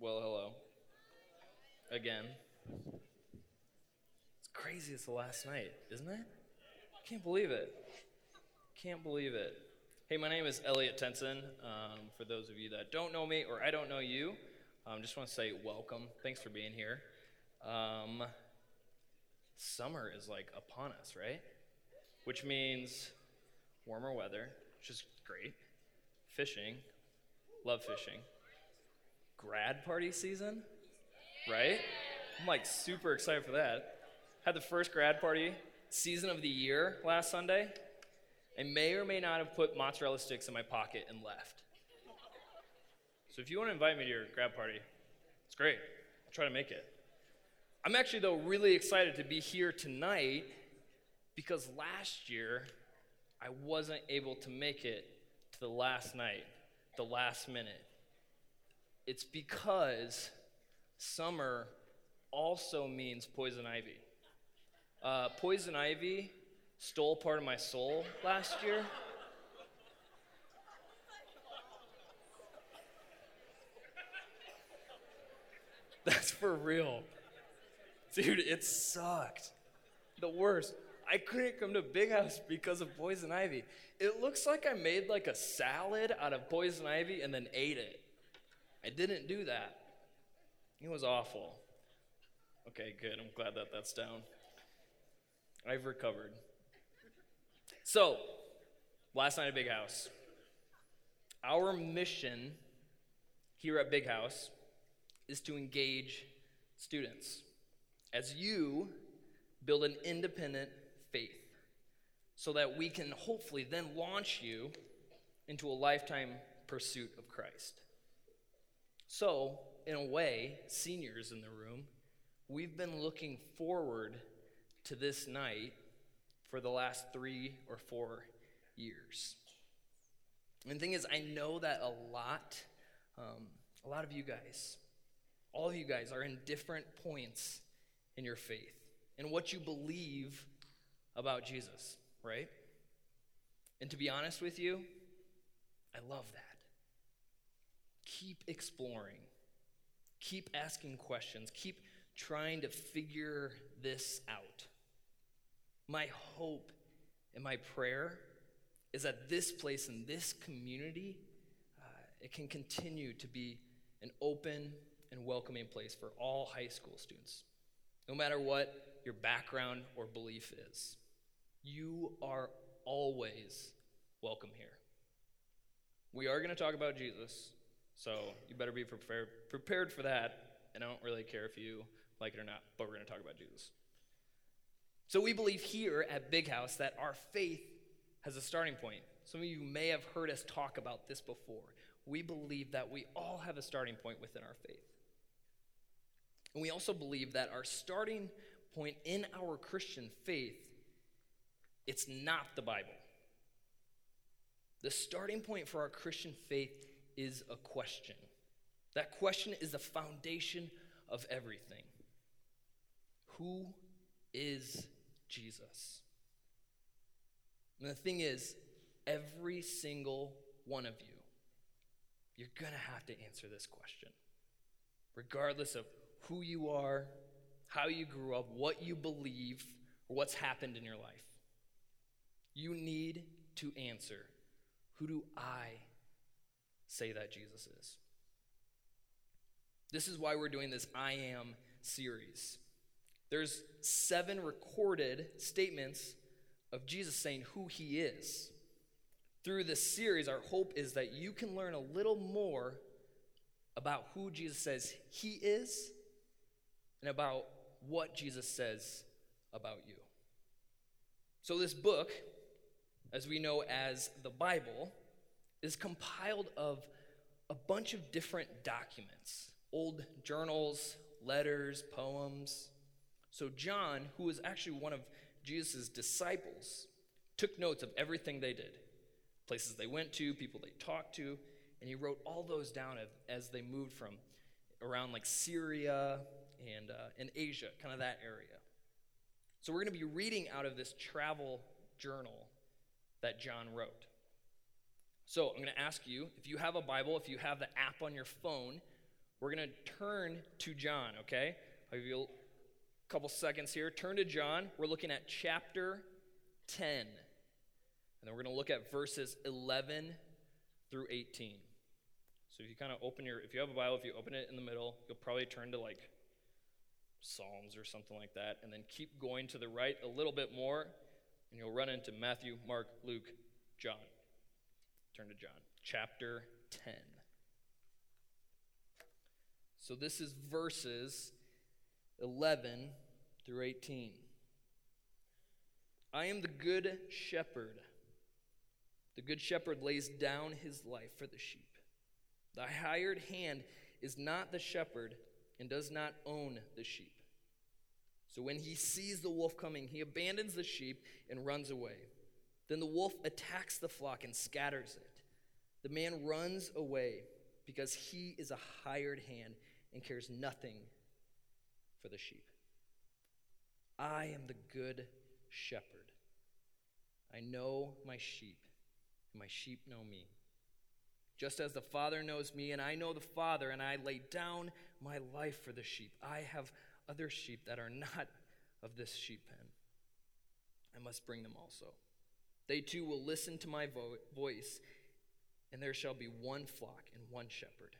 Well, hello. Again. It's crazy it's the last night, isn't it? Can't believe it. Can't believe it. Hey, my name is Elliot Tensen. Um, for those of you that don't know me or I don't know you, I um, just want to say welcome. Thanks for being here. Um, summer is like upon us, right? Which means warmer weather, which is great. Fishing, love fishing. Grad party season, right? I'm like super excited for that. Had the first grad party season of the year last Sunday. I may or may not have put mozzarella sticks in my pocket and left. So if you want to invite me to your grad party, it's great. I'll try to make it. I'm actually, though, really excited to be here tonight because last year I wasn't able to make it to the last night, the last minute. It's because summer also means poison ivy. Uh, poison ivy stole part of my soul last year. That's for real. Dude, it sucked. The worst. I couldn't come to Big House because of poison ivy. It looks like I made like a salad out of poison ivy and then ate it. I didn't do that. It was awful. Okay, good. I'm glad that that's down. I've recovered. So, last night at Big House, our mission here at Big House is to engage students as you build an independent faith so that we can hopefully then launch you into a lifetime pursuit of Christ. So, in a way, seniors in the room, we've been looking forward to this night for the last three or four years. And the thing is, I know that a lot, um, a lot of you guys, all of you guys are in different points in your faith and what you believe about Jesus, right? And to be honest with you, I love that. Keep exploring, keep asking questions, keep trying to figure this out. My hope and my prayer is that this place and this community uh, it can continue to be an open and welcoming place for all high school students no matter what your background or belief is. You are always welcome here. We are going to talk about jesus so you better be prepared prepared for that and i don't really care if you like it or not but we're going to talk about jesus so we believe here at Big House that our faith has a starting point. Some of you may have heard us talk about this before. We believe that we all have a starting point within our faith. And we also believe that our starting point in our Christian faith it's not the Bible. The starting point for our Christian faith is a question. That question is the foundation of everything. Who is Jesus. And the thing is, every single one of you, you're going to have to answer this question. Regardless of who you are, how you grew up, what you believe, or what's happened in your life, you need to answer who do I say that Jesus is? This is why we're doing this I Am series. There's seven recorded statements of Jesus saying who he is. Through this series, our hope is that you can learn a little more about who Jesus says he is and about what Jesus says about you. So, this book, as we know as the Bible, is compiled of a bunch of different documents old journals, letters, poems. So, John, who was actually one of Jesus' disciples, took notes of everything they did places they went to, people they talked to, and he wrote all those down as they moved from around like Syria and, uh, and Asia, kind of that area. So, we're going to be reading out of this travel journal that John wrote. So, I'm going to ask you if you have a Bible, if you have the app on your phone, We're going to turn to John, okay? I'll give you a couple seconds here. Turn to John. We're looking at chapter 10. And then we're going to look at verses 11 through 18. So if you kind of open your, if you have a Bible, if you open it in the middle, you'll probably turn to like Psalms or something like that, and then keep going to the right a little bit more, and you'll run into Matthew, Mark, Luke, John. Turn to John, chapter 10. So this is verses 11 through 18. I am the good shepherd. The good shepherd lays down his life for the sheep. The hired hand is not the shepherd and does not own the sheep. So when he sees the wolf coming, he abandons the sheep and runs away. Then the wolf attacks the flock and scatters it. The man runs away because he is a hired hand and cares nothing for the sheep. I am the good shepherd. I know my sheep, and my sheep know me. Just as the Father knows me, and I know the Father, and I lay down my life for the sheep. I have other sheep that are not of this sheep pen. I must bring them also. They too will listen to my vo- voice, and there shall be one flock and one shepherd.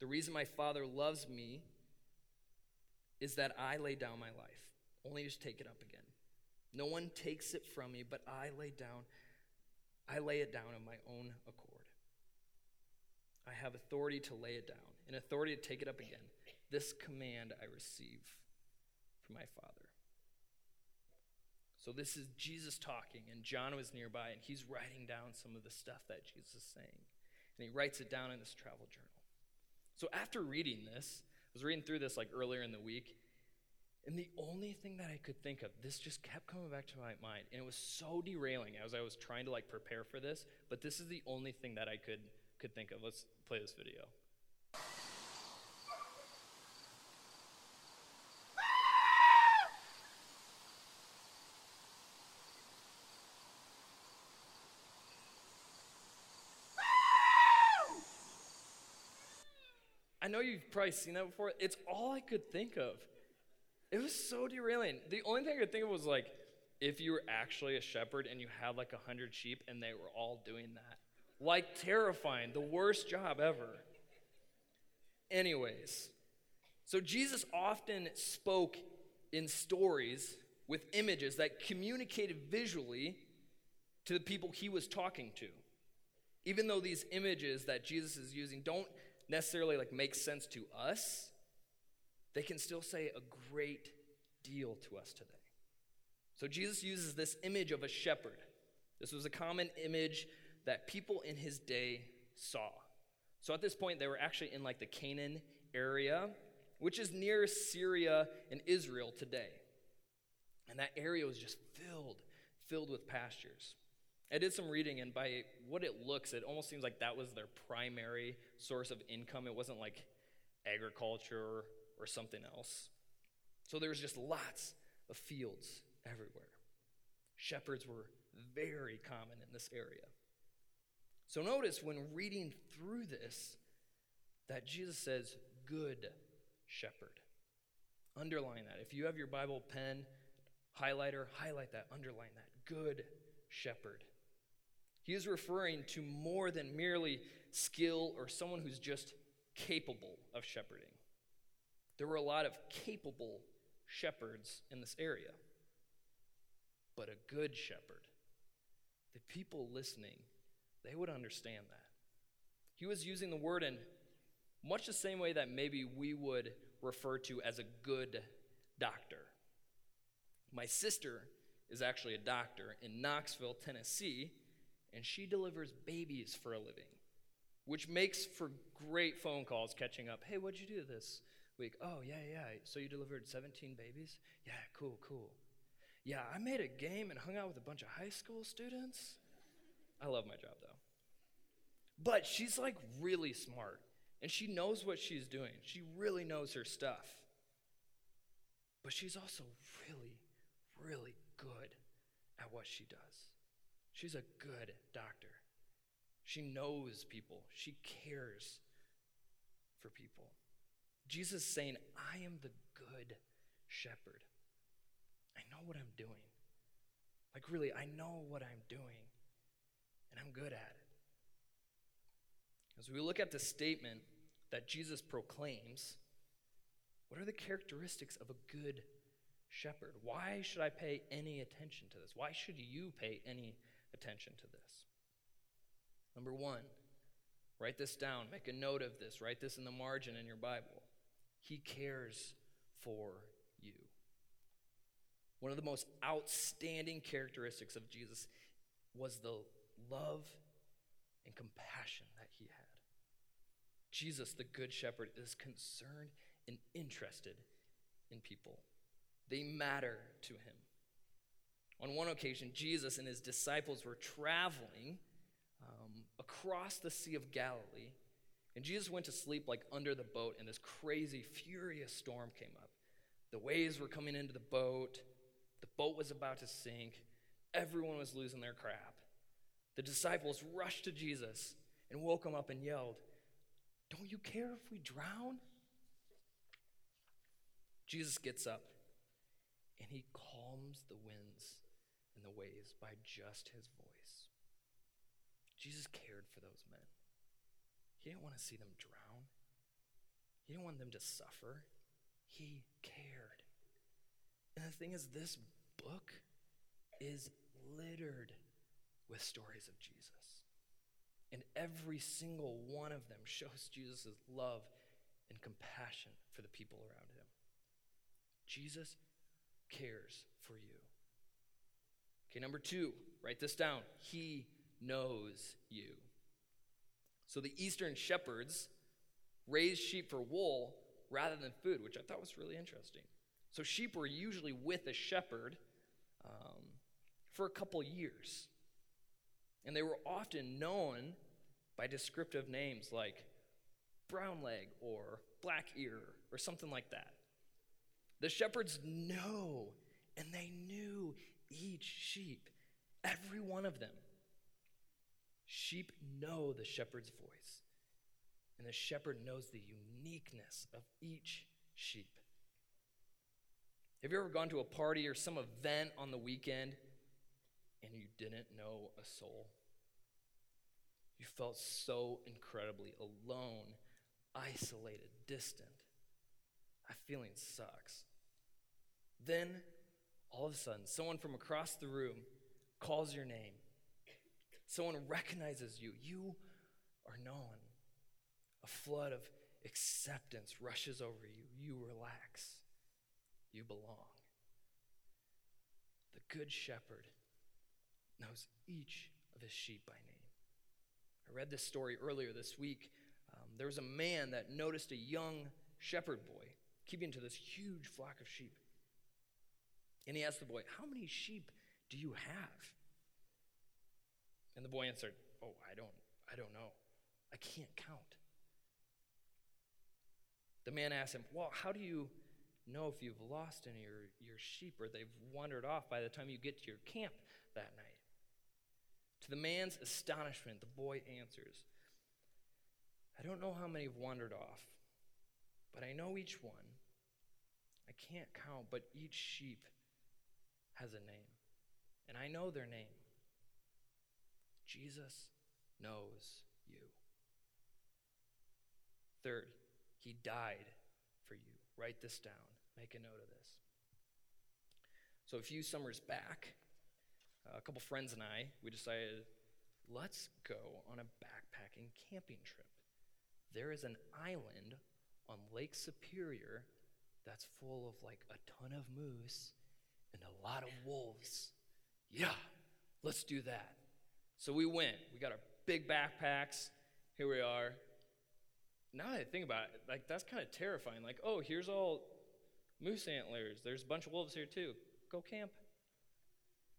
The reason my Father loves me is that I lay down my life, only to take it up again. No one takes it from me, but I lay down I lay it down of my own accord. I have authority to lay it down and authority to take it up again. This command I receive from my Father. So this is Jesus talking, and John was nearby, and he's writing down some of the stuff that Jesus is saying. And he writes it down in this travel journal. So after reading this, I was reading through this like earlier in the week, and the only thing that I could think of, this just kept coming back to my mind, and it was so derailing as I was trying to like prepare for this, but this is the only thing that I could could think of. Let's play this video. Know you've probably seen that before. It's all I could think of. It was so derailing. The only thing I could think of was like if you were actually a shepherd and you had like a hundred sheep and they were all doing that. Like terrifying, the worst job ever. Anyways, so Jesus often spoke in stories with images that communicated visually to the people he was talking to. Even though these images that Jesus is using don't necessarily like make sense to us, they can still say a great deal to us today. So Jesus uses this image of a shepherd. This was a common image that people in his day saw. So at this point, they were actually in like the Canaan area, which is near Syria and Israel today. And that area was just filled, filled with pastures. I did some reading, and by what it looks, it almost seems like that was their primary source of income. It wasn't like agriculture or something else. So there was just lots of fields everywhere. Shepherds were very common in this area. So notice when reading through this that Jesus says, Good shepherd. Underline that. If you have your Bible pen, highlighter, highlight that, underline that. Good shepherd. He is referring to more than merely skill or someone who's just capable of shepherding. There were a lot of capable shepherds in this area, but a good shepherd. The people listening, they would understand that. He was using the word in much the same way that maybe we would refer to as a good doctor. My sister is actually a doctor in Knoxville, Tennessee, and she delivers babies for a living, which makes for great phone calls catching up. Hey, what'd you do this week? Oh, yeah, yeah. So you delivered 17 babies? Yeah, cool, cool. Yeah, I made a game and hung out with a bunch of high school students. I love my job, though. But she's like really smart, and she knows what she's doing. She really knows her stuff. But she's also really, really good at what she does. She's a good doctor. She knows people, she cares for people. Jesus is saying, I am the good shepherd. I know what I'm doing. Like, really, I know what I'm doing, and I'm good at it. As we look at the statement that Jesus proclaims, what are the characteristics of a good shepherd? Why should I pay any attention to this? Why should you pay any attention to this? Number one, write this down. Make a note of this. Write this in the margin in your Bible. He cares for you. One of the most outstanding characteristics of Jesus was the love and compassion that he had. Jesus, the Good Shepherd, is concerned and interested in people, they matter to him. On one occasion, Jesus and his disciples were traveling um, across the Sea of Galilee, and Jesus went to sleep like under the boat, and this crazy, furious storm came up. The waves were coming into the boat, the boat was about to sink, everyone was losing their crap. The disciples rushed to Jesus and woke him up and yelled, Don't you care if we drown? Jesus gets up and he calms the winds and the waves by just his voice. Jesus cared for those men. He didn't want to see them drown, he didn't want them to suffer. He cared. And the thing is, this book is littered with stories of Jesus. And every single one of them shows Jesus' love and compassion for the people around him. Jesus cares for you. Okay, number two, write this down. He knows you. So the eastern shepherds raised sheep for wool rather than food, which I thought was really interesting. So sheep were usually with a shepherd um, for a couple years. And they were often known by descriptive names like brown leg or black ear or something like that. The shepherds know, and they knew each sheep, every one of them. Sheep know the shepherd's voice, and the shepherd knows the uniqueness of each sheep. Have you ever gone to a party or some event on the weekend and you didn't know a soul? You felt so incredibly alone, isolated, distant. That feeling sucks. Then, all of a sudden, someone from across the room calls your name. Someone recognizes you. You are known. A flood of acceptance rushes over you. You relax. You belong. The Good Shepherd knows each of his sheep by name. I read this story earlier this week. Um, there was a man that noticed a young shepherd boy keeping to this huge flock of sheep. And he asked the boy, How many sheep do you have? And the boy answered, Oh, I don't, I don't know. I can't count. The man asked him, Well, how do you know if you've lost any of your, your sheep or they've wandered off by the time you get to your camp that night? To the man's astonishment, the boy answers, I don't know how many have wandered off, but I know each one. I can't count, but each sheep has a name, and I know their name. Jesus knows you. Third, he died for you. Write this down. Make a note of this. So, a few summers back, uh, a couple friends and I, we decided, let's go on a backpacking camping trip. There is an island on Lake Superior that's full of like a ton of moose and a lot of wolves. Yeah, let's do that. So we went. We got our big backpacks. Here we are. Now that I think about it, like that's kind of terrifying. Like, oh, here's all moose antlers. There's a bunch of wolves here too. Go camp.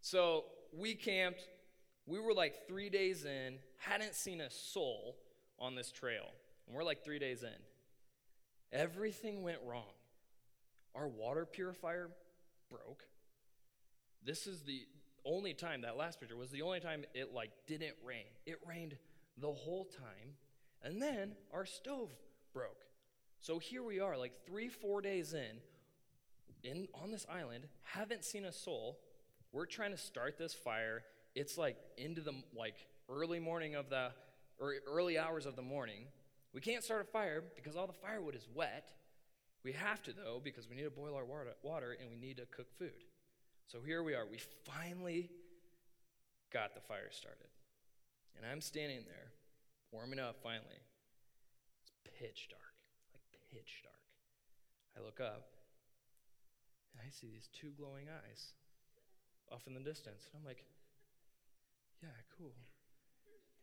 So we camped. We were like three days in, hadn't seen a soul on this trail. And we're like three days in. Everything went wrong. Our water purifier broke. This is the only time, that last picture was the only time it like didn't rain. It rained the whole time. And then our stove broke. So here we are, like three, four days in, in on this island, haven't seen a soul. We're trying to start this fire. It's like into the like early morning of the or early hours of the morning. We can't start a fire because all the firewood is wet. We have to though because we need to boil our water, water and we need to cook food. So here we are. We finally got the fire started. And I'm standing there warming up finally. It's pitch dark, like pitch dark. I look up and I see these two glowing eyes off in the distance. And I'm like, yeah, cool.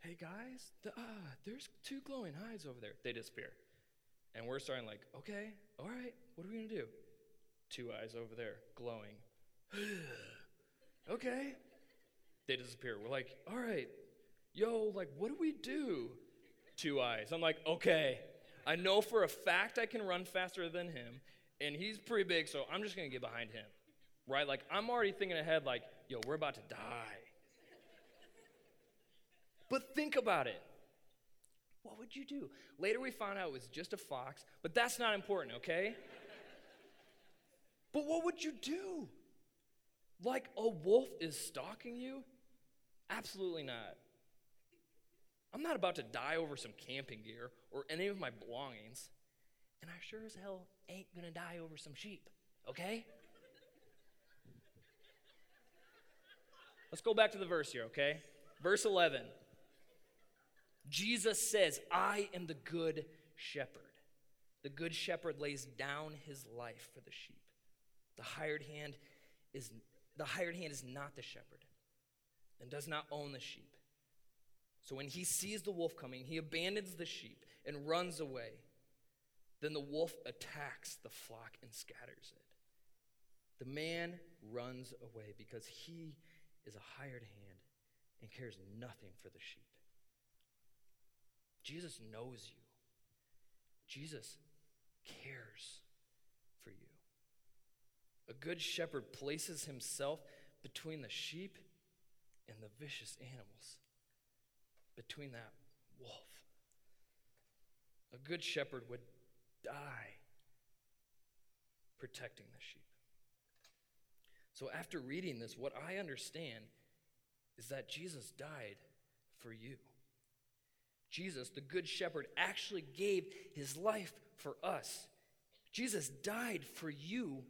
Hey guys, the, ah, there's two glowing eyes over there. They disappear. And we're starting like, okay, all right, what are we gonna do? Two eyes over there, glowing. okay. They disappear. We're like, all right, yo, like, what do we do? Two eyes. I'm like, okay, I know for a fact I can run faster than him, and he's pretty big, so I'm just gonna get behind him. Right? Like, I'm already thinking ahead, like, yo, we're about to die. But think about it. What would you do? Later we found out it was just a fox, but that's not important, okay? but what would you do? Like a wolf is stalking you? Absolutely not. I'm not about to die over some camping gear or any of my belongings. And I sure as hell ain't gonna die over some sheep, okay? Let's go back to the verse here, okay? Verse 11. Jesus says, I am the good shepherd. The good shepherd lays down his life for the sheep. The hired hand is the hired hand is not the shepherd and does not own the sheep. So when he sees the wolf coming, he abandons the sheep and runs away. Then the wolf attacks the flock and scatters it. The man runs away because he is a hired hand and cares nothing for the sheep. Jesus knows you. Jesus cares. A good shepherd places himself between the sheep and the vicious animals, between that wolf. A good shepherd would die protecting the sheep. So, after reading this, what I understand is that Jesus died for you. Jesus, the Good Shepherd, actually gave his life for us. Jesus died for you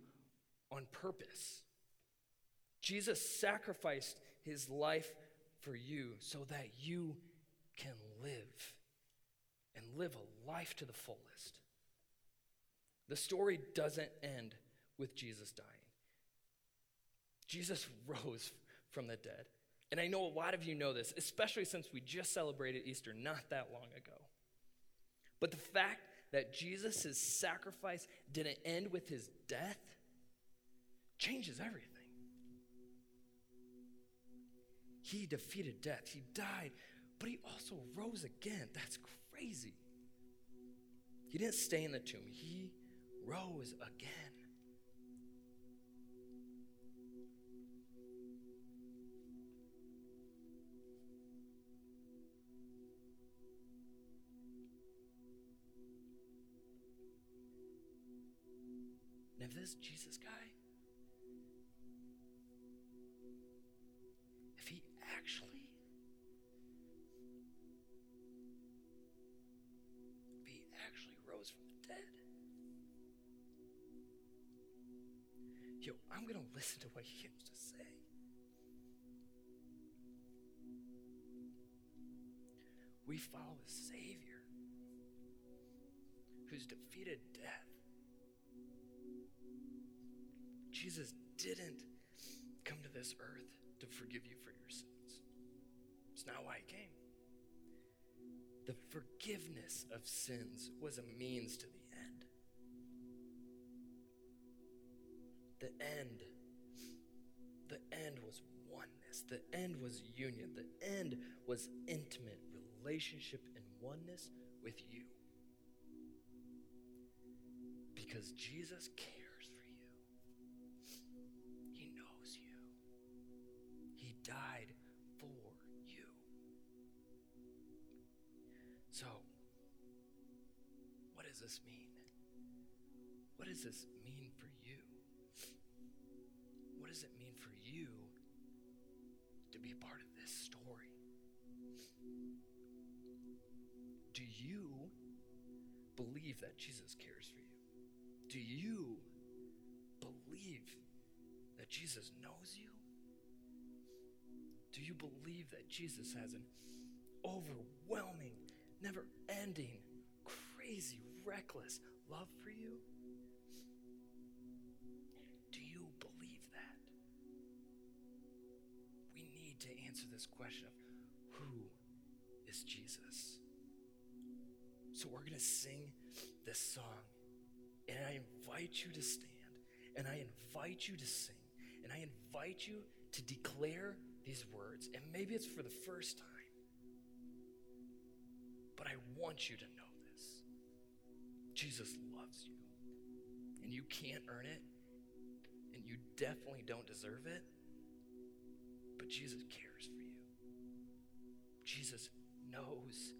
on purpose. Jesus sacrificed his life for you so that you can live and live a life to the fullest. The story doesn't end with Jesus dying. Jesus rose from the dead. And I know a lot of you know this, especially since we just celebrated Easter not that long ago. But the fact that Jesus' sacrifice didn't end with his death changes everything. He defeated death, he died, but he also rose again. That's crazy. He didn't stay in the tomb, he rose again. If this Jesus guy, yo, I'm going to listen to what he has to say. We follow a Savior who's defeated death. Jesus didn't come to this earth to forgive you for your sins. It's not why he came. The forgiveness of sins was a means to the The end. The end was oneness. The end was union. The end was intimate relationship and oneness with you. Because Jesus cares for you, He knows you, He died for you. So, what does this mean? what does this mean for you? For you to be a part of this story? Do you believe that Jesus cares for you? Do you believe that Jesus knows you? Do you believe that Jesus has an overwhelming, never ending, crazy, reckless love for you? Need to answer this question of who is Jesus? So we're going to sing this song. And I invite you to stand. And I invite you to sing. And I invite you to declare these words. And maybe it's for the first time. But I want you to know this Jesus loves you. And you can't earn it. And you definitely don't deserve it. But Jesus cares for you. Jesus knows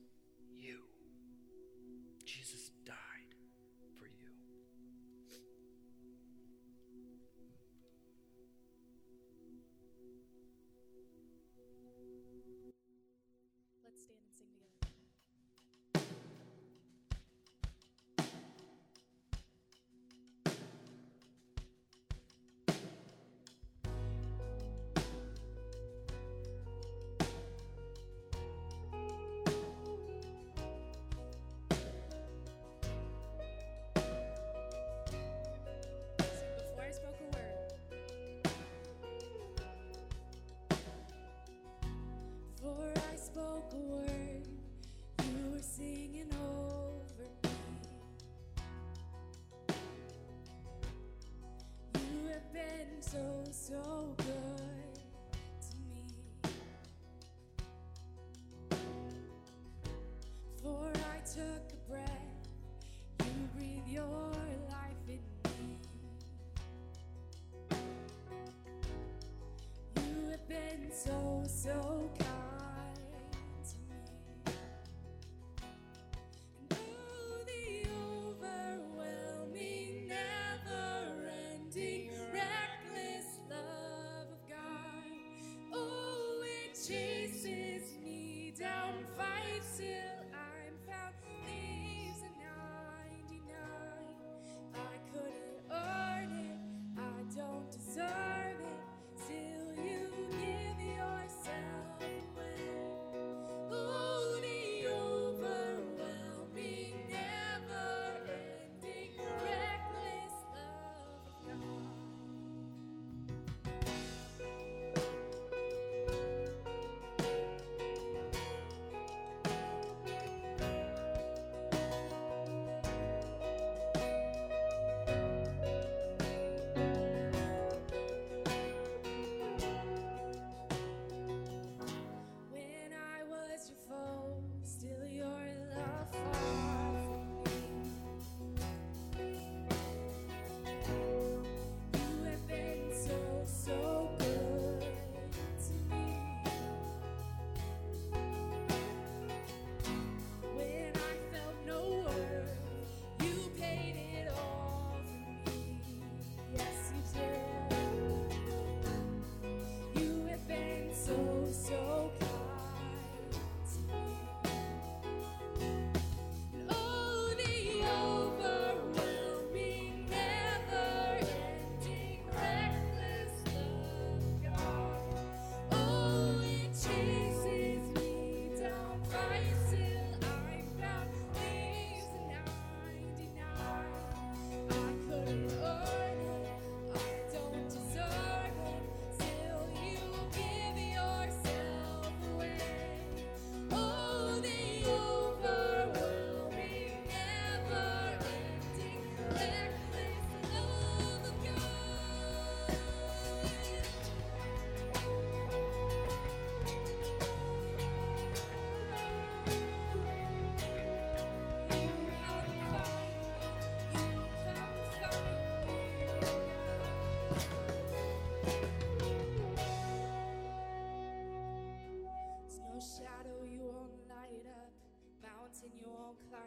and you all climb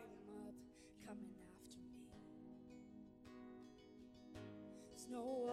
up, coming after me. There's no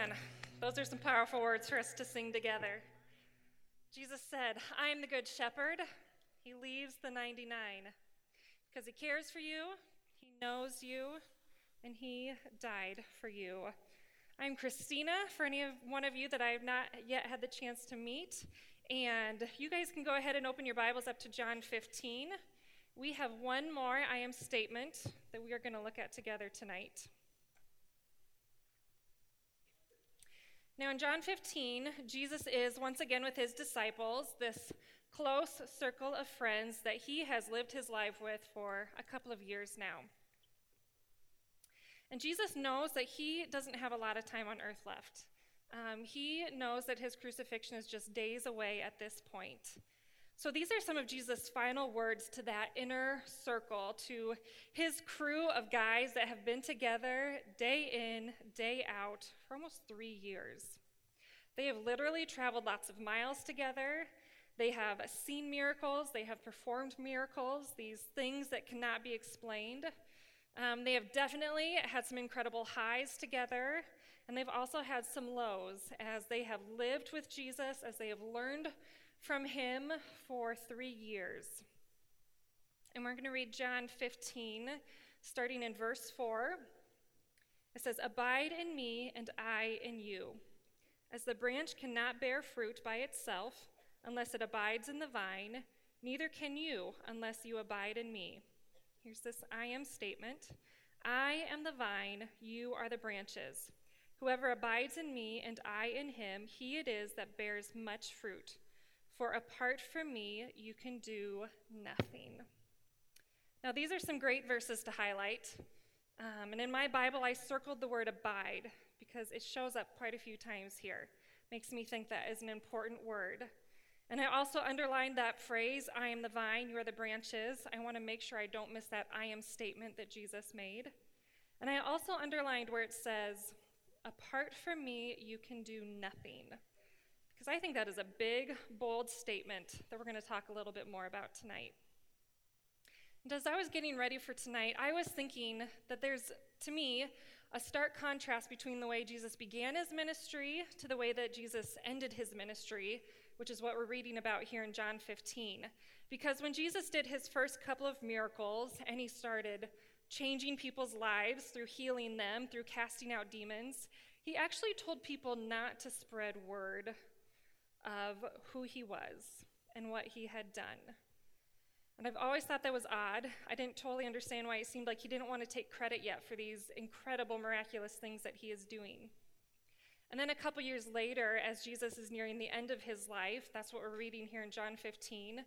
Man, those are some powerful words for us to sing together. Jesus said, I am the good shepherd. He leaves the 99 because he cares for you, he knows you, and he died for you. I'm Kristina, for any of one of you that I have not yet had the chance to meet. And you guys can go ahead and open your Bibles up to John 15. We have one more I am statement that we are going to look at together tonight. Now, in John 15, Jesus is once again with his disciples, this close circle of friends that he has lived his life with for a couple of years now. And Jesus knows that he doesn't have a lot of time on earth left. Um, he knows that his crucifixion is just days away at this point. So these are some of Jesus' final words to that inner circle, to his crew of guys that have been together day in, day out for almost three years. They have literally traveled lots of miles together. They have seen miracles, they have performed miracles, these things that cannot be explained. Um, they have definitely had some incredible highs together, and they've also had some lows as they have lived with Jesus, as they have learned from him for three years. And we're going to read John 15, starting in verse 4. It says, Abide in me, and I in you. As the branch cannot bear fruit by itself unless it abides in the vine, neither can you unless you abide in me. Here's this I am statement I am the vine, you are the branches. Whoever abides in me and I in him, he it is that bears much fruit. For apart from me, you can do nothing. Now, these are some great verses to highlight. Um, and in my Bible, I circled the word abide because it shows up quite a few times here. Makes me think that is an important word. And I also underlined that phrase, I am the vine, you are the branches. I want to make sure I don't miss that I am statement that Jesus made. And I also underlined where it says, Apart from me, you can do nothing. Because I think that is a big, bold statement that we're going to talk a little bit more about tonight. And as I was getting ready for tonight, I was thinking that there's, to me, a stark contrast between the way Jesus began his ministry to the way that Jesus ended his ministry, which is what we're reading about here in John 15. Because when Jesus did his first couple of miracles and he started changing people's lives through healing them, through casting out demons, he actually told people not to spread word of who he was and what he had done. And I've always thought that was odd. I didn't totally understand why it seemed like he didn't want to take credit yet for these incredible, miraculous things that he is doing. And then a couple years later, as Jesus is nearing the end of his life, that's what we're reading here in John 15,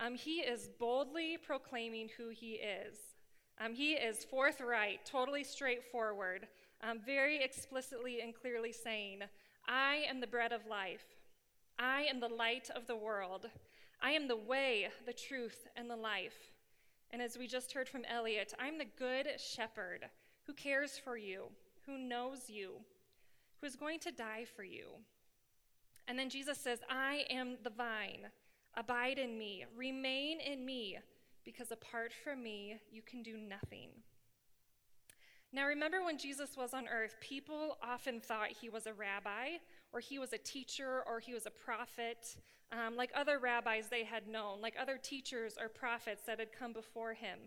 um, he is boldly proclaiming who he is. Um, he is forthright, totally straightforward, um, very explicitly and clearly saying, I am the bread of life. I am the light of the world. I am the way, the truth, and the life. And as we just heard from Elliot, I'm the good shepherd who cares for you, who knows you, who is going to die for you. And then Jesus says, I am the vine. Abide in me, remain in me, because apart from me, you can do nothing. Now, remember when Jesus was on earth, people often thought he was a rabbi, or he was a teacher, or he was a prophet, um, like other rabbis they had known, like other teachers or prophets that had come before him.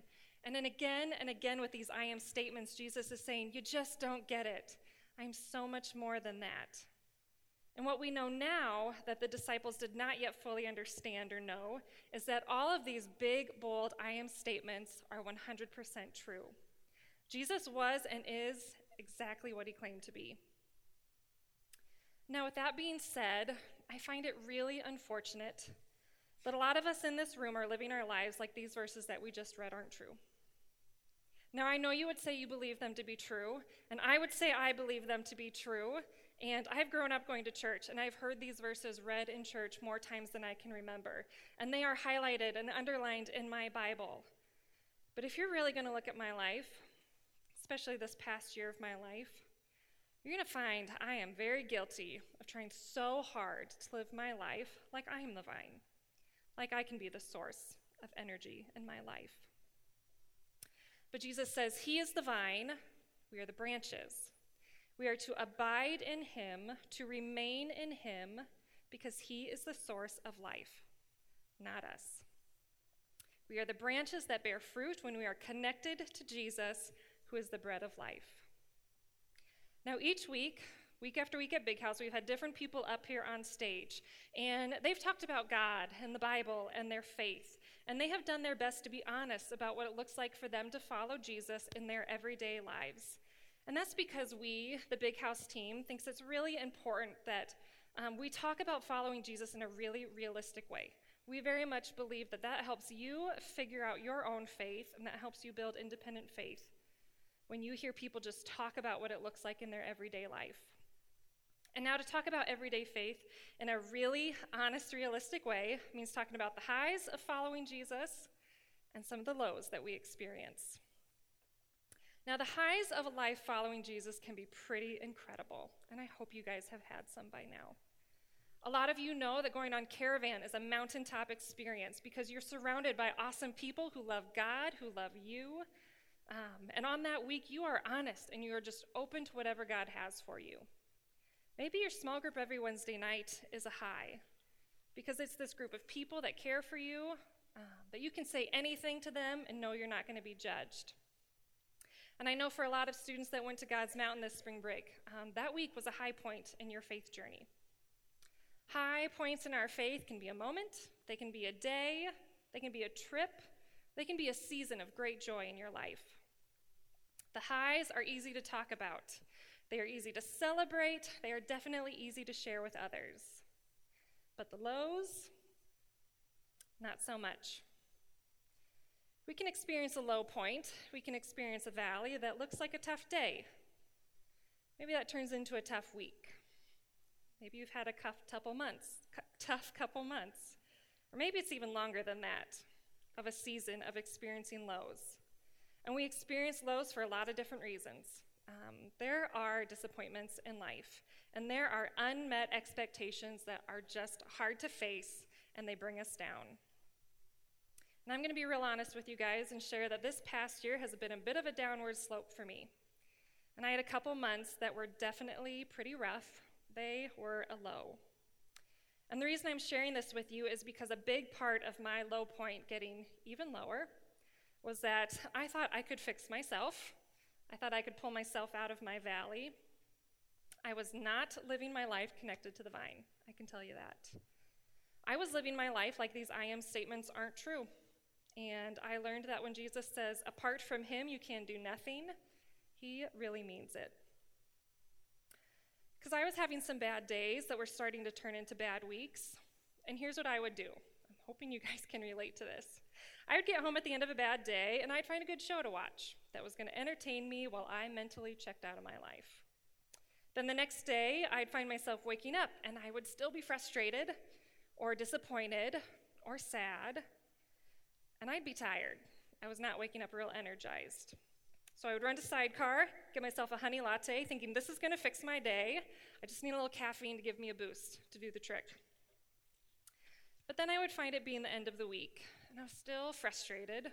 And then again and again with these I am statements, Jesus is saying, You just don't get it. I'm so much more than that. And what we know now that the disciples did not yet fully understand or know is that all of these big, bold I am statements are 100% true. Jesus was and is exactly what he claimed to be. Now, with that being said, I find it really unfortunate that a lot of us in this room are living our lives like these verses that we just read aren't true. Now, I know you would say you believe them to be true, and I would say I believe them to be true. And I've grown up going to church, and I've heard these verses read in church more times than I can remember. And they are highlighted and underlined in my Bible. But if you're really going to look at my life, especially this past year of my life, you're going to find I am very guilty of trying so hard to live my life like I am the vine, like I can be the source of energy in my life. But Jesus says, He is the vine, we are the branches. We are to abide in Him, to remain in Him, because He is the source of life, not us. We are the branches that bear fruit when we are connected to Jesus, who is the bread of life. Now, each week, week after week at Big House, we've had different people up here on stage, and they've talked about God and the Bible and their faith. And they have done their best to be honest about what it looks like for them to follow Jesus in their everyday lives. And that's because we, the Big House team, thinks it's really important that um, we talk about following Jesus in a really realistic way. We very much believe that that helps you figure out your own faith and that helps you build independent faith when you hear people just talk about what it looks like in their everyday life. And now, to talk about everyday faith in a really honest, realistic way means talking about the highs of following Jesus and some of the lows that we experience. Now, the highs of a life following Jesus can be pretty incredible, and I hope you guys have had some by now. A lot of you know that going on caravan is a mountaintop experience because you're surrounded by awesome people who love God, who love you. Um, and on that week, you are honest and you are just open to whatever God has for you. Maybe your small group every Wednesday night is a high because it's this group of people that care for you, uh, that you can say anything to them and know you're not going to be judged. And I know for a lot of students that went to God's Mountain this spring break, um, that week was a high point in your faith journey. High points in our faith can be a moment, they can be a day, they can be a trip, they can be a season of great joy in your life. The highs are easy to talk about. They are easy to celebrate, they are definitely easy to share with others. But the lows, Not so much. We can experience a low point, we can experience a valley that looks like a tough day. Maybe that turns into a tough week. Maybe you've had a tough couple months, tough couple months. Or maybe it's even longer than that of a season of experiencing lows. And we experience lows for a lot of different reasons. Um, there are disappointments in life, and there are unmet expectations that are just hard to face, and they bring us down. And I'm going to be real honest with you guys and share that this past year has been a bit of a downward slope for me. And I had a couple months that were definitely pretty rough. They were a low. And the reason I'm sharing this with you is because a big part of my low point getting even lower was that I thought I could fix myself. I thought I could pull myself out of my valley. I was not living my life connected to the vine. I can tell you that. I was living my life like these I am statements aren't true. And I learned that when Jesus says, apart from him, you can do nothing, he really means it. Because I was having some bad days that were starting to turn into bad weeks. And here's what I would do I'm hoping you guys can relate to this. I would get home at the end of a bad day and I'd find a good show to watch that was going to entertain me while I mentally checked out of my life. Then the next day, I'd find myself waking up and I would still be frustrated or disappointed or sad, and I'd be tired. I was not waking up real energized. So I would run to Sidecar, get myself a honey latte, thinking this is going to fix my day. I just need a little caffeine to give me a boost to do the trick. But then I would find it being the end of the week, and I was still frustrated,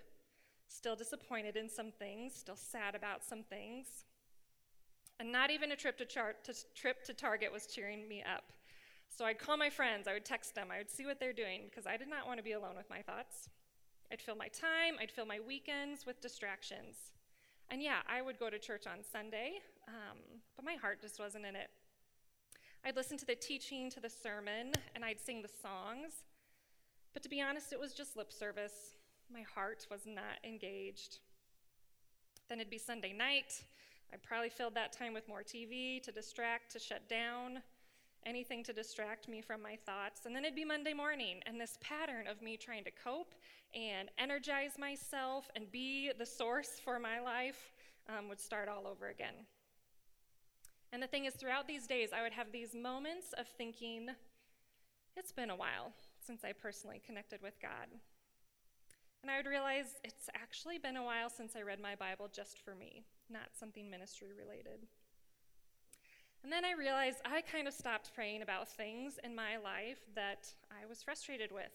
still disappointed in some things, still sad about some things. And not even a trip to, char- to, trip to Target was cheering me up. So I'd call my friends, I would text them, I would see what they're doing, because I did not want to be alone with my thoughts. I'd fill my time, I'd fill my weekends with distractions. And yeah, I would go to church on Sunday, um, but my heart just wasn't in it. I'd listen to the teaching, to the sermon, and I'd sing the songs. But to be honest, it was just lip service. My heart was not engaged. Then it'd be Sunday night. I probably filled that time with more TV to distract, to shut down, anything to distract me from my thoughts. And then it'd be Monday morning, and this pattern of me trying to cope and energize myself and be the source for my life um, would start all over again. And the thing is, throughout these days, I would have these moments of thinking, it's been a while since I personally connected with God. And I would realize it's actually been a while since I read my Bible just for me, not something ministry related. And then I realized I kind of stopped praying about things in my life that I was frustrated with,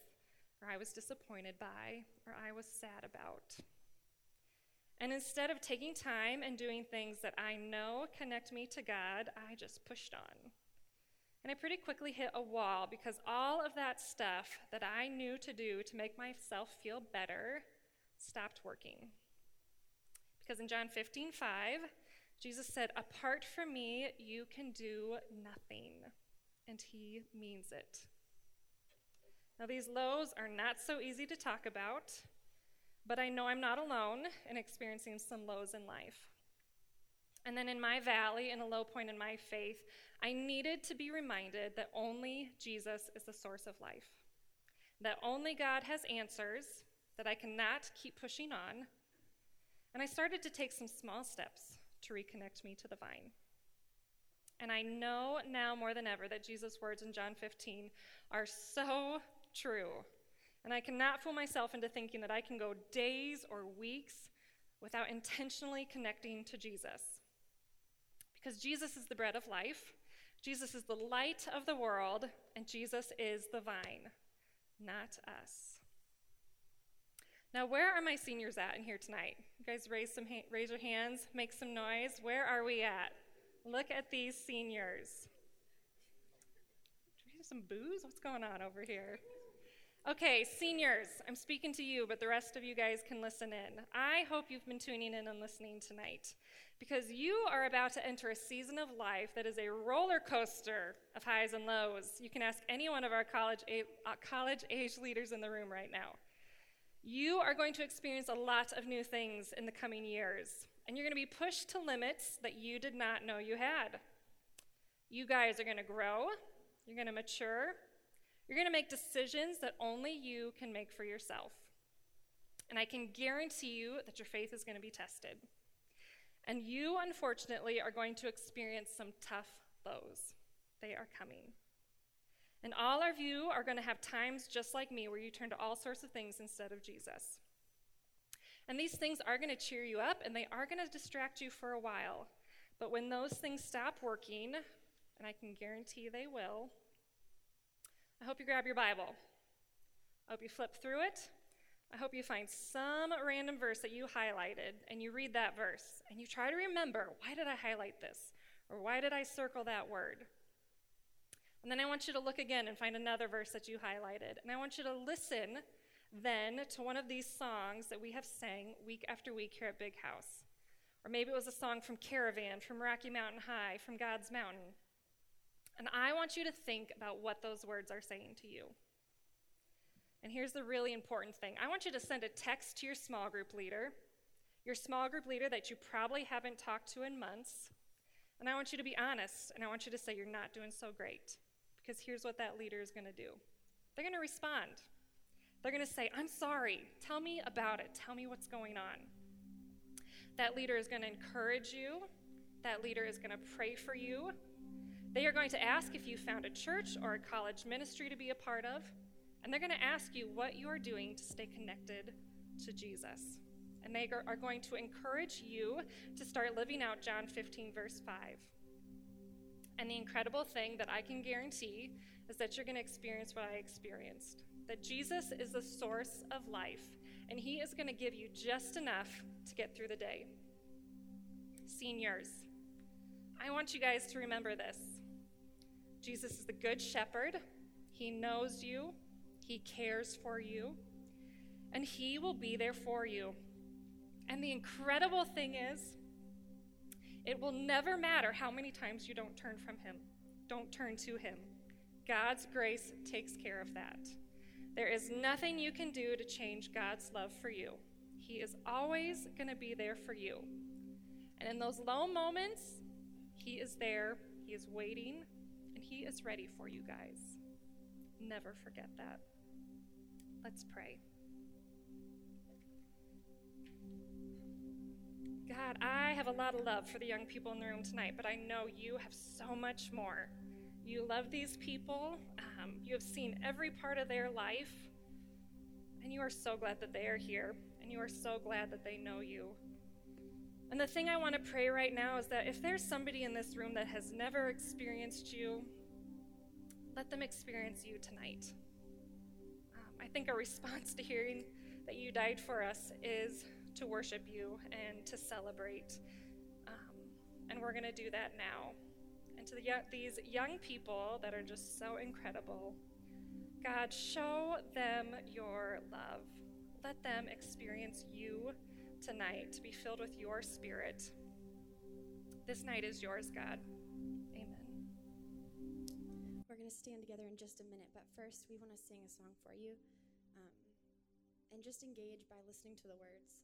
or I was disappointed by, or I was sad about. And instead of taking time and doing things that I know connect me to God, I just pushed on. And I pretty quickly hit a wall because all of that stuff that I knew to do to make myself feel better stopped working. Because in John 15, 5, Jesus said, Apart from me, you can do nothing. And he means it. Now, these lows are not so easy to talk about, but I know I'm not alone in experiencing some lows in life. And then in my valley, in a low point in my faith, I needed to be reminded that only Jesus is the source of life, that only God has answers, that I cannot keep pushing on. And I started to take some small steps to reconnect me to the vine. And I know now more than ever that Jesus' words in John 15 are so true. And I cannot fool myself into thinking that I can go days or weeks without intentionally connecting to Jesus. Because Jesus is the bread of life, Jesus is the light of the world, and Jesus is the vine, not us. Now, where are my seniors at in here tonight? You guys raise some ha- raise your hands, make some noise. Where are we at? Look at these seniors. Do we have some boos? What's going on over here? Okay, seniors, I'm speaking to you, but the rest of you guys can listen in. I hope you've been tuning in and listening tonight because you are about to enter a season of life that is a roller coaster of highs and lows. You can ask any one of our college, uh, college age leaders in the room right now. You are going to experience a lot of new things in the coming years, and you're going to be pushed to limits that you did not know you had. You guys are going to grow, you're going to mature, You're going to make decisions that only you can make for yourself. And I can guarantee you that your faith is going to be tested. And you, unfortunately, are going to experience some tough lows. They are coming. And all of you are going to have times just like me where you turn to all sorts of things instead of Jesus. And these things are going to cheer you up and they are going to distract you for a while. But when those things stop working, and I can guarantee they will, I hope you grab your Bible. I hope you flip through it. I hope you find some random verse that you highlighted and you read that verse and you try to remember why did I highlight this? Or why did I circle that word? And then I want you to look again and find another verse that you highlighted. And I want you to listen then to one of these songs that we have sang week after week here at Big House. Or maybe it was a song from Caravan, from Rocky Mountain High, from God's Mountain. And I want you to think about what those words are saying to you. And here's the really important thing I want you to send a text to your small group leader, your small group leader that you probably haven't talked to in months. And I want you to be honest, and I want you to say you're not doing so great. Because here's what that leader is going to do they're going to respond. They're going to say, I'm sorry. Tell me about it. Tell me what's going on. That leader is going to encourage you. That leader is going to pray for you. They are going to ask if you found a church or a college ministry to be a part of. And they're going to ask you what you are doing to stay connected to Jesus. And they are going to encourage you to start living out John 15, verse 5. And the incredible thing that I can guarantee is that you're going to experience what I experienced that Jesus is the source of life, and He is going to give you just enough to get through the day. Seniors, I want you guys to remember this Jesus is the Good Shepherd, He knows you, He cares for you, and He will be there for you. And the incredible thing is, it will never matter how many times you don't turn from Him, don't turn to Him. God's grace takes care of that. There is nothing you can do to change God's love for you. He is always going to be there for you. And in those low moments, He is there, He is waiting, and He is ready for you guys. Never forget that. Let's pray. God, I have a lot of love for the young people in the room tonight, but I know you have so much more. You love these people, um, you have seen every part of their life, and you are so glad that they are here, and you are so glad that they know you. And the thing I want to pray right now is that if there's somebody in this room that has never experienced you, let them experience you tonight. Um, I think a response to hearing that you died for us is to worship you and to celebrate. Um, and we're going to do that now. And to the, these young people that are just so incredible, God, show them your love. Let them experience you tonight to be filled with your spirit. This night is yours, God. Amen. We're going to stand together in just a minute, but first we want to sing a song for you um, and just engage by listening to the words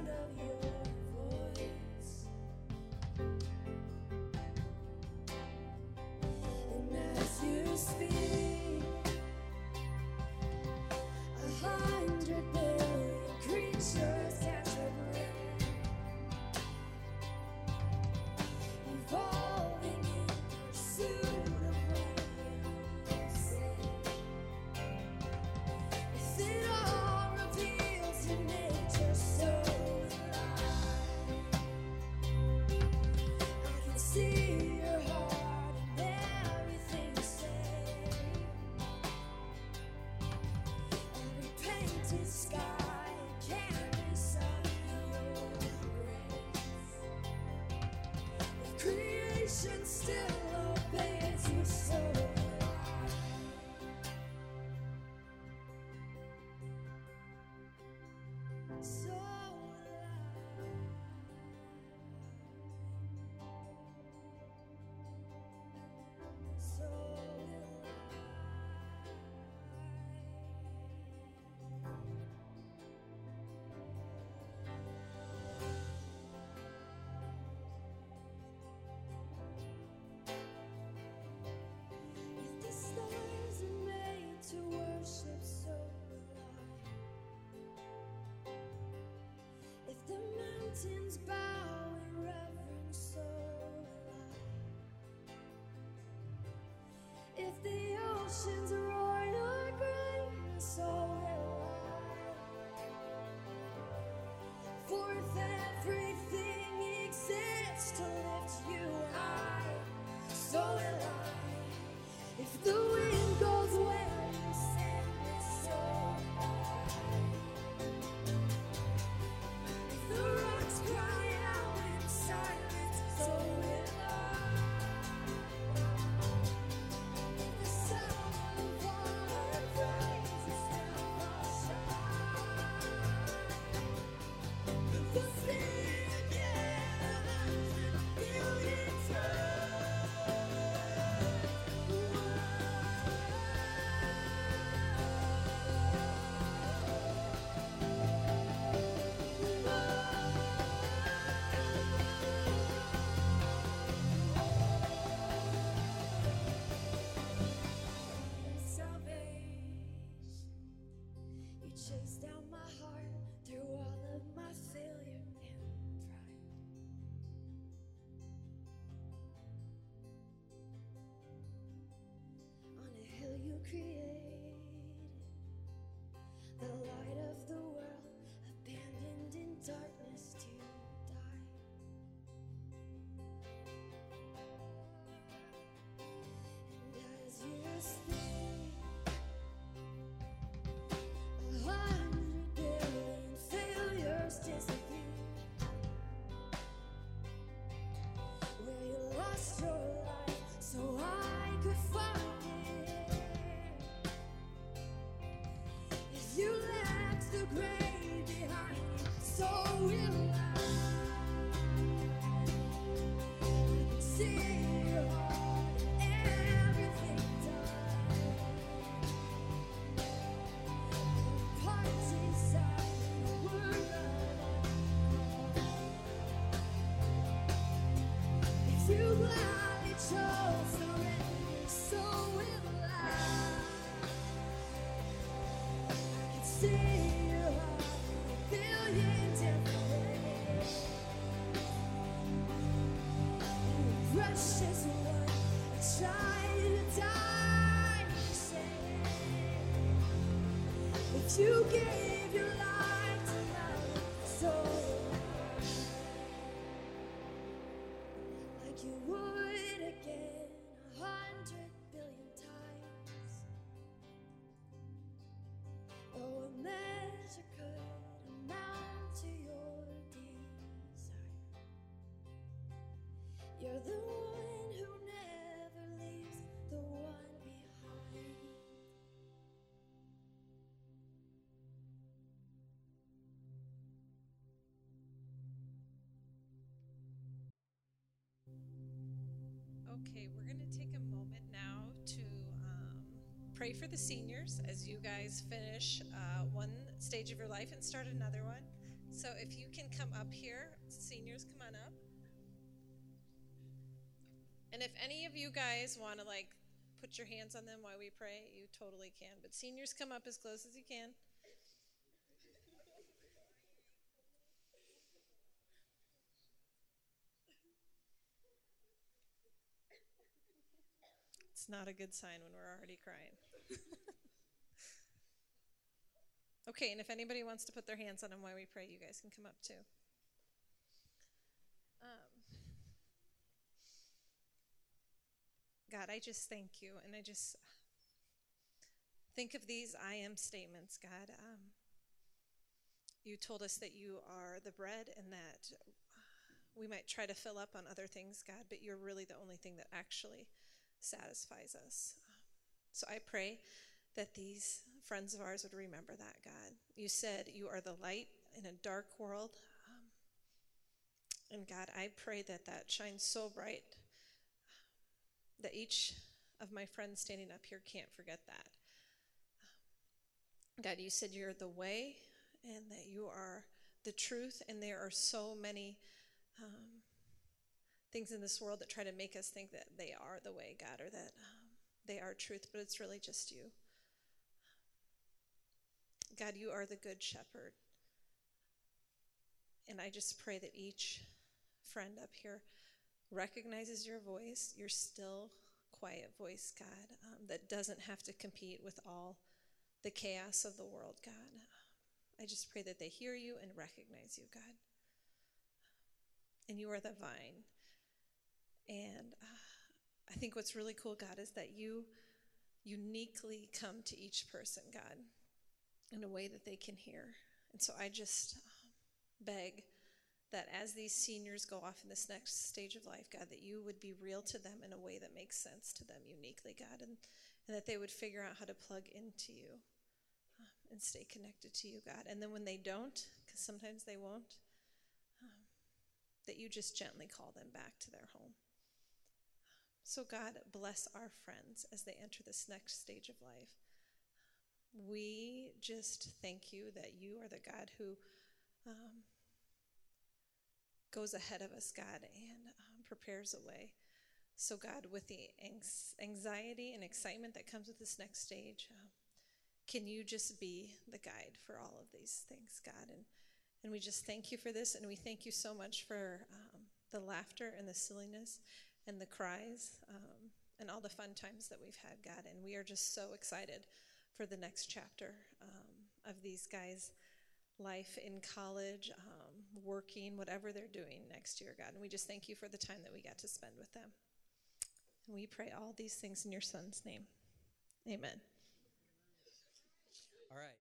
mountains bow in reverence, so will I. If the oceans roar your greatness, so create die. If you get Okay, we're going to take a moment now to um, pray for the seniors as you guys finish uh, one stage of your life and start another one. So if you can come up here, seniors, come on up. And if any of you guys want to like put your hands on them while we pray, you totally can. But seniors, come up as close as you can. It's not a good sign when we're already crying. okay, and if anybody wants to put their hands on them while we pray, you guys can come up too. Um, God, I just thank you, and I just think of these I am statements, God. Um, you told us that you are the bread and that we might try to fill up on other things, God, but you're really the only thing that actually satisfies us. So I pray that these friends of ours would remember that, God. You said you are the light in a dark world. Um, and God, I pray that that shines so bright that each of my friends standing up here can't forget that. God, you said you're the way and that you are the truth, and there are so many um, things in this world that try to make us think that they are the way, God, or that um, they are truth, but it's really just you. God, you are the good shepherd. And I just pray that each friend up here recognizes your voice, your still, quiet voice, God, um, that doesn't have to compete with all the chaos of the world, God. I just pray that they hear you and recognize you, God. And you are the vine. And uh, I think what's really cool, God, is that you uniquely come to each person, God, in a way that they can hear. And so I just um, beg that as these seniors go off in this next stage of life, God, that you would be real to them in a way that makes sense to them uniquely, God, and, and that they would figure out how to plug into you um, and stay connected to you, God. And then when they don't, because sometimes they won't, um, that you just gently call them back to their home. So, God, bless our friends as they enter this next stage of life. We just thank you that you are the God who um, goes ahead of us, God, and um, prepares a way. So, God, with the anx- anxiety and excitement that comes with this next stage, um, can you just be the guide for all of these things, God? And, and we just thank you for this, and we thank you so much for um, the laughter and the silliness and the cries um, and all the fun times that we've had, God. And we are just so excited for the next chapter um, of these guys' life in college, um, working, whatever they're doing next year, God. And we just thank you for the time that we got to spend with them. And we pray all these things in your son's name. Amen. All right.